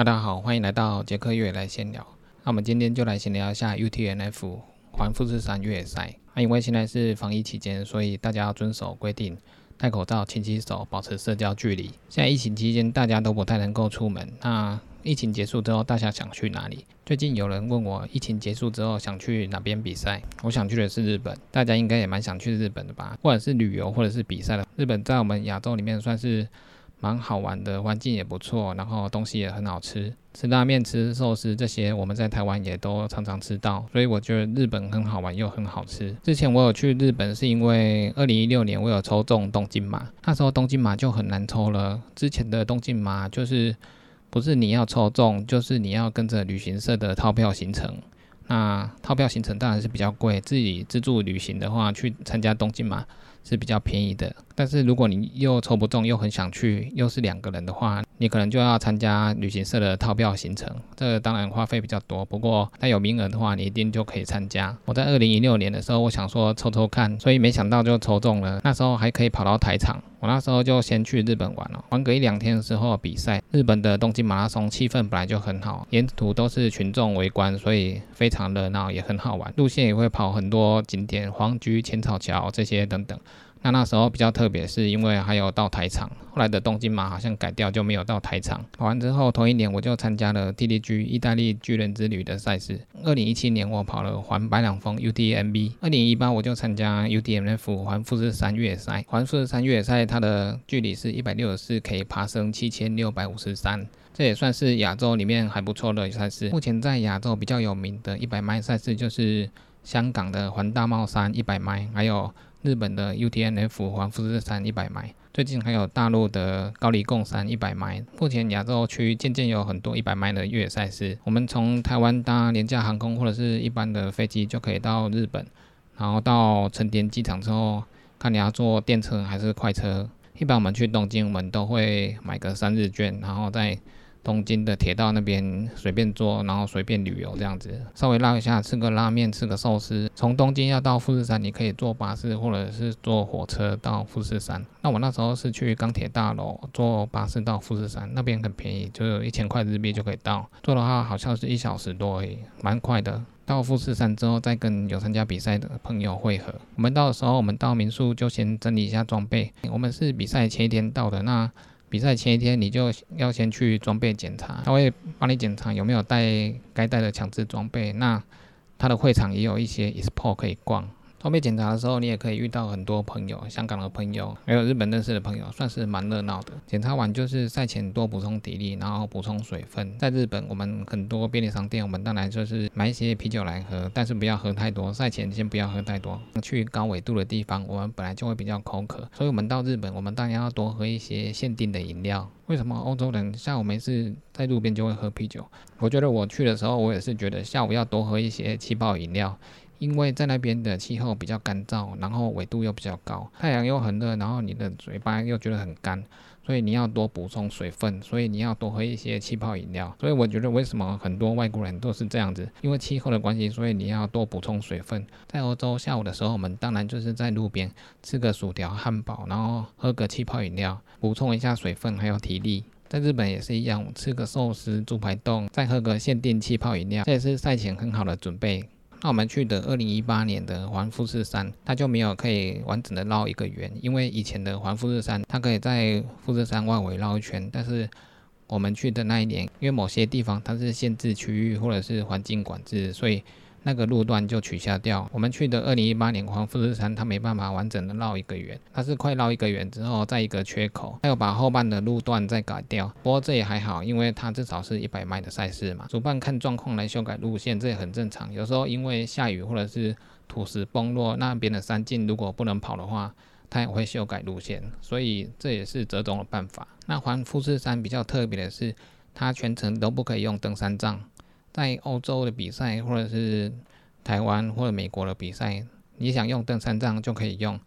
大家好，欢迎来到杰克越野来闲聊。那我们今天就来闲聊一下 UTNF 环富士山越野赛。那因为现在是防疫期间，所以大家要遵守规定，戴口罩、勤洗手、保持社交距离。现在疫情期间，大家都不太能够出门。那疫情结束之后，大家想去哪里？最近有人问我，疫情结束之后想去哪边比赛？我想去的是日本。大家应该也蛮想去日本的吧？或者是旅游，或者是比赛的。日本在我们亚洲里面算是。蛮好玩的，环境也不错，然后东西也很好吃，吃拉面、吃寿司这些，我们在台湾也都常常吃到，所以我觉得日本很好玩又很好吃。之前我有去日本，是因为二零一六年我有抽中东京马，那时候东京马就很难抽了。之前的东京马就是不是你要抽中，就是你要跟着旅行社的套票行程。那套票行程当然是比较贵，自己自助旅行的话，去参加东京马是比较便宜的。但是如果你又抽不中，又很想去，又是两个人的话，你可能就要参加旅行社的套票行程，这个当然花费比较多。不过它有名额的话，你一定就可以参加。我在二零一六年的时候，我想说抽抽看，所以没想到就抽中了。那时候还可以跑到台场。我那时候就先去日本玩了，玩个一两天的时候比赛。日本的东京马拉松气氛本来就很好，沿途都是群众围观，所以非常热闹，也很好玩。路线也会跑很多景点，黄居、浅草桥这些等等。那那时候比较特别，是因为还有到台场。后来的东京马好像改掉，就没有到台场。跑完之后，同一年我就参加了 TDG 意大利巨人之旅的赛事。二零一七年我跑了环白朗峰 UTMB。二零一八我就参加 UTMF 环富士山越野赛。环富士山越野赛它的距离是一百六十四 K，爬升七千六百五十三，这也算是亚洲里面还不错的赛事。目前在亚洲比较有名的一百迈赛事就是香港的环大帽山一百迈，还有。日本的 UTNF 环富士山一百迈，最近还有大陆的高黎贡山一百迈。目前亚洲区渐渐有很多一百迈的越野赛事。我们从台湾搭廉价航空或者是一般的飞机就可以到日本，然后到成田机场之后，看你要坐电车还是快车。一般我们去东京，我们都会买个三日券，然后再。东京的铁道那边随便坐，然后随便旅游这样子，稍微绕一下，吃个拉面，吃个寿司。从东京要到富士山，你可以坐巴士或者是坐火车到富士山。那我那时候是去钢铁大楼坐巴士到富士山，那边很便宜，就有一千块日币就可以到。坐的话好像是一小时多而已，蛮快的。到富士山之后，再跟有参加比赛的朋友会合。我们到的时候，我们到民宿就先整理一下装备。我们是比赛前一天到的，那。比赛前一天，你就要先去装备检查，他会帮你检查有没有带该带的强制装备。那他的会场也有一些 ESPO 可以逛。装备检查的时候，你也可以遇到很多朋友，香港的朋友，还有日本认识的朋友，算是蛮热闹的。检查完就是赛前多补充体力，然后补充水分。在日本，我们很多便利商店，我们当然就是买一些啤酒来喝，但是不要喝太多。赛前先不要喝太多。去高纬度的地方，我们本来就会比较口渴，所以我们到日本，我们当然要多喝一些限定的饮料。为什么欧洲人下午没事在路边就会喝啤酒？我觉得我去的时候，我也是觉得下午要多喝一些气泡饮料。因为在那边的气候比较干燥，然后纬度又比较高，太阳又很热，然后你的嘴巴又觉得很干，所以你要多补充水分，所以你要多喝一些气泡饮料。所以我觉得为什么很多外国人都是这样子，因为气候的关系，所以你要多补充水分。在欧洲下午的时候，我们当然就是在路边吃个薯条、汉堡，然后喝个气泡饮料，补充一下水分还有体力。在日本也是一样，吃个寿司、猪排冻，再喝个限定气泡饮料，这也是赛前很好的准备。那我们去的二零一八年的环富士山，它就没有可以完整的绕一个圆，因为以前的环富士山，它可以在富士山外围绕一圈，但是我们去的那一年，因为某些地方它是限制区域或者是环境管制，所以。那个路段就取消掉。我们去的二零一八年黄富士山，它没办法完整的绕一个圆，它是快绕一个圆之后，在一个缺口，它要把后半的路段再改掉。不过这也还好，因为它至少是一百迈的赛事嘛。主办看状况来修改路线，这也很正常。有时候因为下雨或者是土石崩落，那边的山径如果不能跑的话，它也会修改路线。所以这也是折中的办法。那环富士山比较特别的是，它全程都不可以用登山杖。在欧洲的比赛，或者是台湾或者美国的比赛，你想用登山杖就可以用。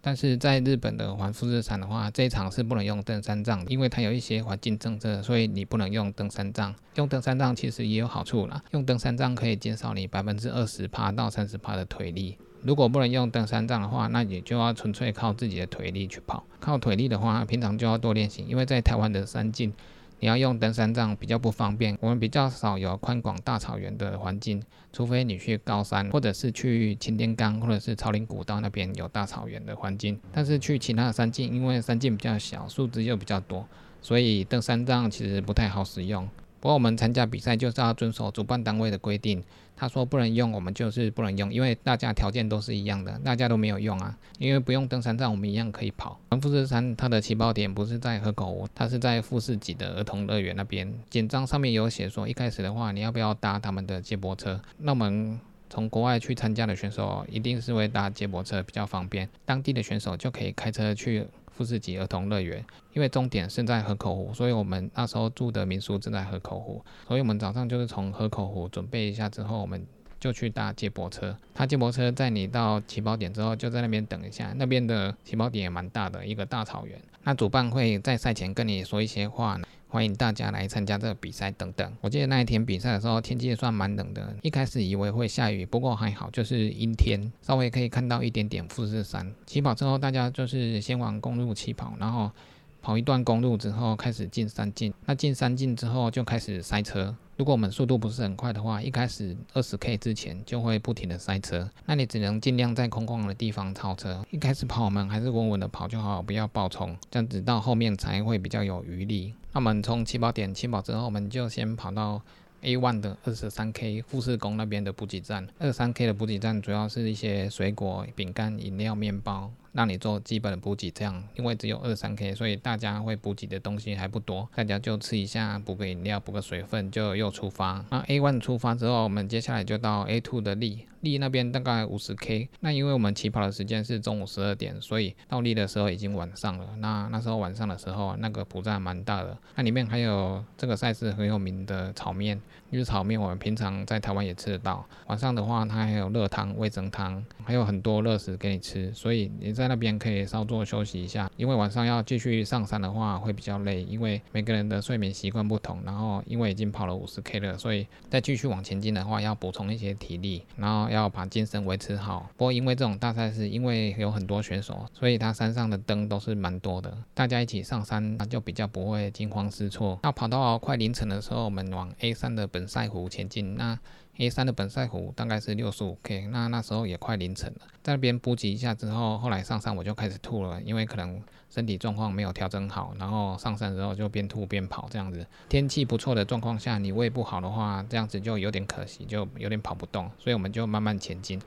但是在日本的环富士山的话，这一场是不能用登山杖的，因为它有一些环境政策，所以你不能用登山杖。用登山杖其实也有好处啦，用登山杖可以减少你百分之二十趴到三十趴的腿力。如果不能用登山杖的话，那你就要纯粹靠自己的腿力去跑。靠腿力的话，平常就要多练习，因为在台湾的山径。你要用登山杖比较不方便。我们比较少有宽广大草原的环境，除非你去高山，或者是去擎天岗，或者是草林古道那边有大草原的环境。但是去其他的山径，因为山径比较小，树枝又比较多，所以登山杖其实不太好使用。不过我们参加比赛就是要遵守主办单位的规定，他说不能用，我们就是不能用，因为大家条件都是一样的，大家都没有用啊。因为不用登山杖，我们一样可以跑。富士山它的起跑点不是在河口湖，它是在富士吉的儿童乐园那边。简章上面有写说，一开始的话你要不要搭他们的接驳车？那我们从国外去参加的选手一定是会搭接驳车比较方便，当地的选手就可以开车去。富士吉儿童乐园，因为终点是在河口湖，所以我们那时候住的民宿正在河口湖，所以我们早上就是从河口湖准备一下之后，我们就去搭接驳车。他接驳车在你到起跑点之后，就在那边等一下。那边的起跑点也蛮大的，一个大草原。那主办会在赛前跟你说一些话。欢迎大家来参加这个比赛等等。我记得那一天比赛的时候，天气也算蛮冷的。一开始以为会下雨，不过还好，就是阴天，稍微可以看到一点点富士山。起跑之后，大家就是先往公路起跑，然后跑一段公路之后开始进山进。那进山进之后就开始塞车。如果我们速度不是很快的话，一开始二十 K 之前就会不停的塞车，那你只能尽量在空旷的地方超车。一开始跑我们还是稳稳的跑就好，不要爆冲，这样子到后面才会比较有余力。那我们从起跑点起跑之后，我们就先跑到。A one 的二十三 K 富士宫那边的补给站，二十三 K 的补给站主要是一些水果、饼干、饮料、面包，让你做基本的补给。这样，因为只有二三 K，所以大家会补给的东西还不多，大家就吃一下，补个饮料，补个水分，就又出发。那 A one 出发之后，我们接下来就到 A two 的利利那边，大概五十 K。那因为我们起跑的时间是中午十二点，所以到利的时候已经晚上了。那那时候晚上的时候，那个补站蛮大的，那里面还有这个赛事很有名的炒面。因为炒面我们平常在台湾也吃得到，晚上的话它还有热汤、味增汤，还有很多热食给你吃，所以你在那边可以稍作休息一下。因为晚上要继续上山的话会比较累，因为每个人的睡眠习惯不同，然后因为已经跑了五十 K 了，所以再继续往前进的话要补充一些体力，然后要把精神维持好。不过因为这种大赛事，因为有很多选手，所以它山上的灯都是蛮多的，大家一起上山那就比较不会惊慌失措。要跑到快凌晨的时候，我们往 A 山的本赛湖前进，那 A 三的本赛湖大概是六十五 K，那那时候也快凌晨了，在那边补给一下之后，后来上山我就开始吐了，因为可能身体状况没有调整好，然后上山之后就边吐边跑这样子。天气不错的状况下，你胃不好的话，这样子就有点可惜，就有点跑不动，所以我们就慢慢前进。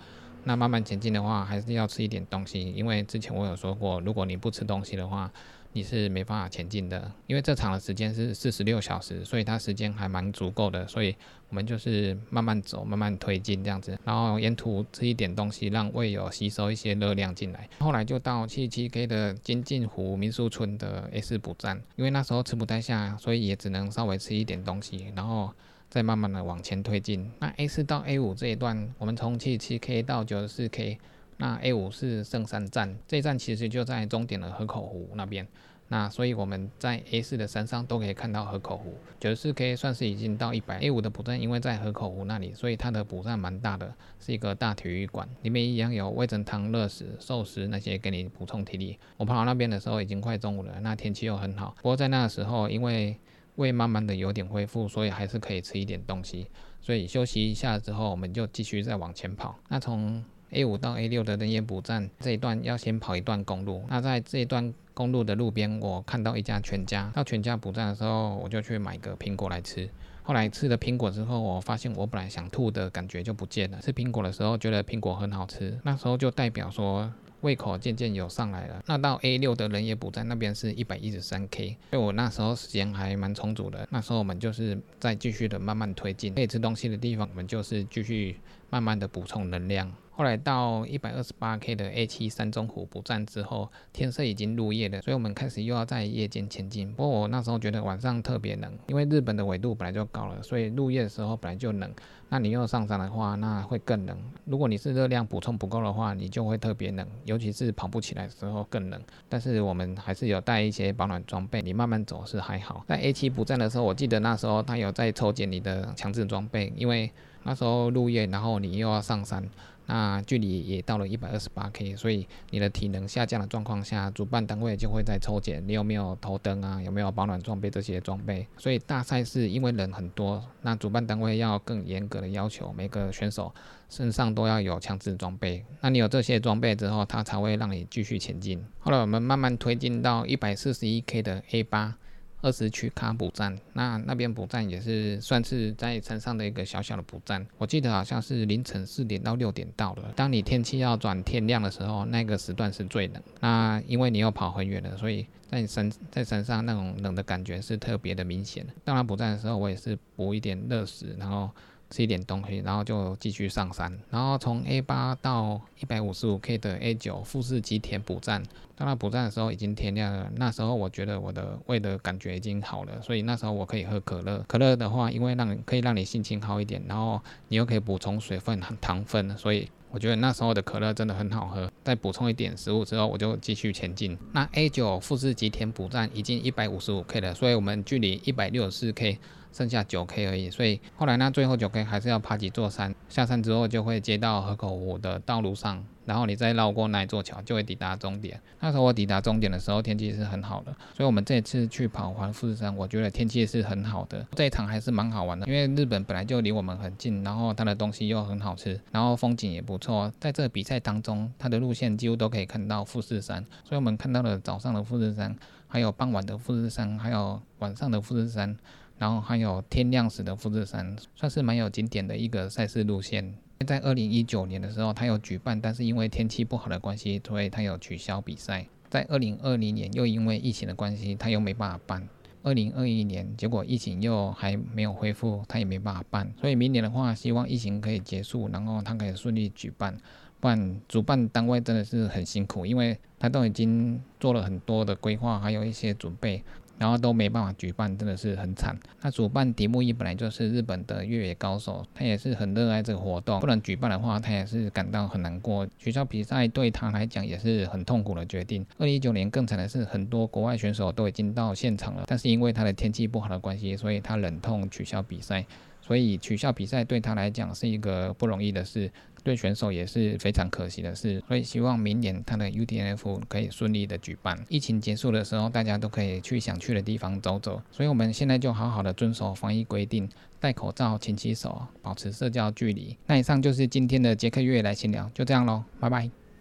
那慢慢前进的话，还是要吃一点东西，因为之前我有说过，如果你不吃东西的话，你是没办法前进的，因为这场的时间是四十六小时，所以它时间还蛮足够的，所以我们就是慢慢走，慢慢推进这样子，然后沿途吃一点东西，让胃有吸收一些热量进来。后来就到七七 K 的金镜湖民宿村的 A 四补站，因为那时候吃不太下，所以也只能稍微吃一点东西，然后再慢慢的往前推进。那 A 四到 A 五这一段，我们从七十七 K 到九十四 K。那 A 五是圣山站，这一站其实就在终点的河口湖那边。那所以我们在 A 四的山上都可以看到河口湖。九十四 K 算是已经到一百。A 五的补站因为在河口湖那里，所以它的补站蛮大的，是一个大体育馆，里面一样有味增汤、热食、寿司那些给你补充体力。我跑到那边的时候已经快中午了，那天气又很好。不过在那个时候，因为胃慢慢的有点恢复，所以还是可以吃一点东西。所以休息一下之后，我们就继续再往前跑。那从 A 五到 A 六的人烟补站这一段要先跑一段公路。那在这一段公路的路边，我看到一家全家。到全家补站的时候，我就去买个苹果来吃。后来吃了苹果之后，我发现我本来想吐的感觉就不见了。吃苹果的时候觉得苹果很好吃，那时候就代表说胃口渐渐有上来了。那到 A 六的人也补站那边是一百一十三 K，所以我那时候时间还蛮充足的。那时候我们就是在继续的慢慢推进，可以吃东西的地方，我们就是继续慢慢的补充能量。后来到一百二十八 K 的 A 七山中湖补站之后，天色已经入夜了，所以我们开始又要在夜间前进。不过我那时候觉得晚上特别冷，因为日本的纬度本来就高了，所以入夜的时候本来就冷。那你又上山的话，那会更冷。如果你是热量补充不够的话，你就会特别冷，尤其是跑步起来的时候更冷。但是我们还是有带一些保暖装备，你慢慢走是还好。在 A 七补站的时候，我记得那时候他有在抽检你的强制装备，因为那时候入夜，然后你又要上山。那距离也到了一百二十八 K，所以你的体能下降的状况下，主办单位就会在抽检你有没有头灯啊，有没有保暖装备这些装备。所以大赛事因为人很多，那主办单位要更严格的要求每个选手身上都要有强制装备。那你有这些装备之后，他才会让你继续前进。后来我们慢慢推进到一百四十一 K 的 A 八。二十区卡补站，那那边补站也是算是在山上的一个小小的补站。我记得好像是凌晨四点到六点到的。当你天气要转天亮的时候，那个时段是最冷。那因为你又跑很远的，所以在山在山上那种冷的感觉是特别的明显。当然补站的时候，我也是补一点热食，然后。吃一点东西，然后就继续上山。然后从 A 八到一百五十五 K 的 A 九富士吉田补站，到那补站的时候已经天亮了。那时候我觉得我的胃的感觉已经好了，所以那时候我可以喝可乐。可乐的话，因为让可以让你心情好一点，然后你又可以补充水分和糖分，所以我觉得那时候的可乐真的很好喝。再补充一点食物之后，我就继续前进。那 A 九富士吉田补站已经一百五十五 K 了，所以我们距离一百六十四 K。剩下九 K 而已，所以后来那最后九 K 还是要爬几座山，下山之后就会接到河口湖的道路上，然后你再绕过那一座桥，就会抵达终点。那时候我抵达终点的时候，天气是很好的，所以我们这次去跑环富士山，我觉得天气是很好的。这一场还是蛮好玩的，因为日本本来就离我们很近，然后它的东西又很好吃，然后风景也不错。在这比赛当中，它的路线几乎都可以看到富士山，所以我们看到了早上的富士山，还有傍晚的富士山，还有晚上的富士山。然后还有天亮时的富士山，算是蛮有景点的一个赛事路线。在二零一九年的时候，他有举办，但是因为天气不好的关系，所以他有取消比赛。在二零二零年又因为疫情的关系，他又没办法办。二零二一年结果疫情又还没有恢复，他也没办法办。所以明年的话，希望疫情可以结束，然后他可以顺利举办。不然主办单位真的是很辛苦，因为他都已经做了很多的规划，还有一些准备。然后都没办法举办，真的是很惨。那主办迪木一本来就是日本的越野高手，他也是很热爱这个活动，不能举办的话，他也是感到很难过。取消比赛对他来讲也是很痛苦的决定。二零一九年更惨的是，很多国外选手都已经到现场了，但是因为他的天气不好的关系，所以他忍痛取消比赛。所以取消比赛对他来讲是一个不容易的事。对选手也是非常可惜的事，所以希望明年他的 UTF 可以顺利的举办。疫情结束的时候，大家都可以去想去的地方走走。所以我们现在就好好的遵守防疫规定，戴口罩、勤洗手、保持社交距离。那以上就是今天的杰克月来闲聊，就这样喽，拜拜。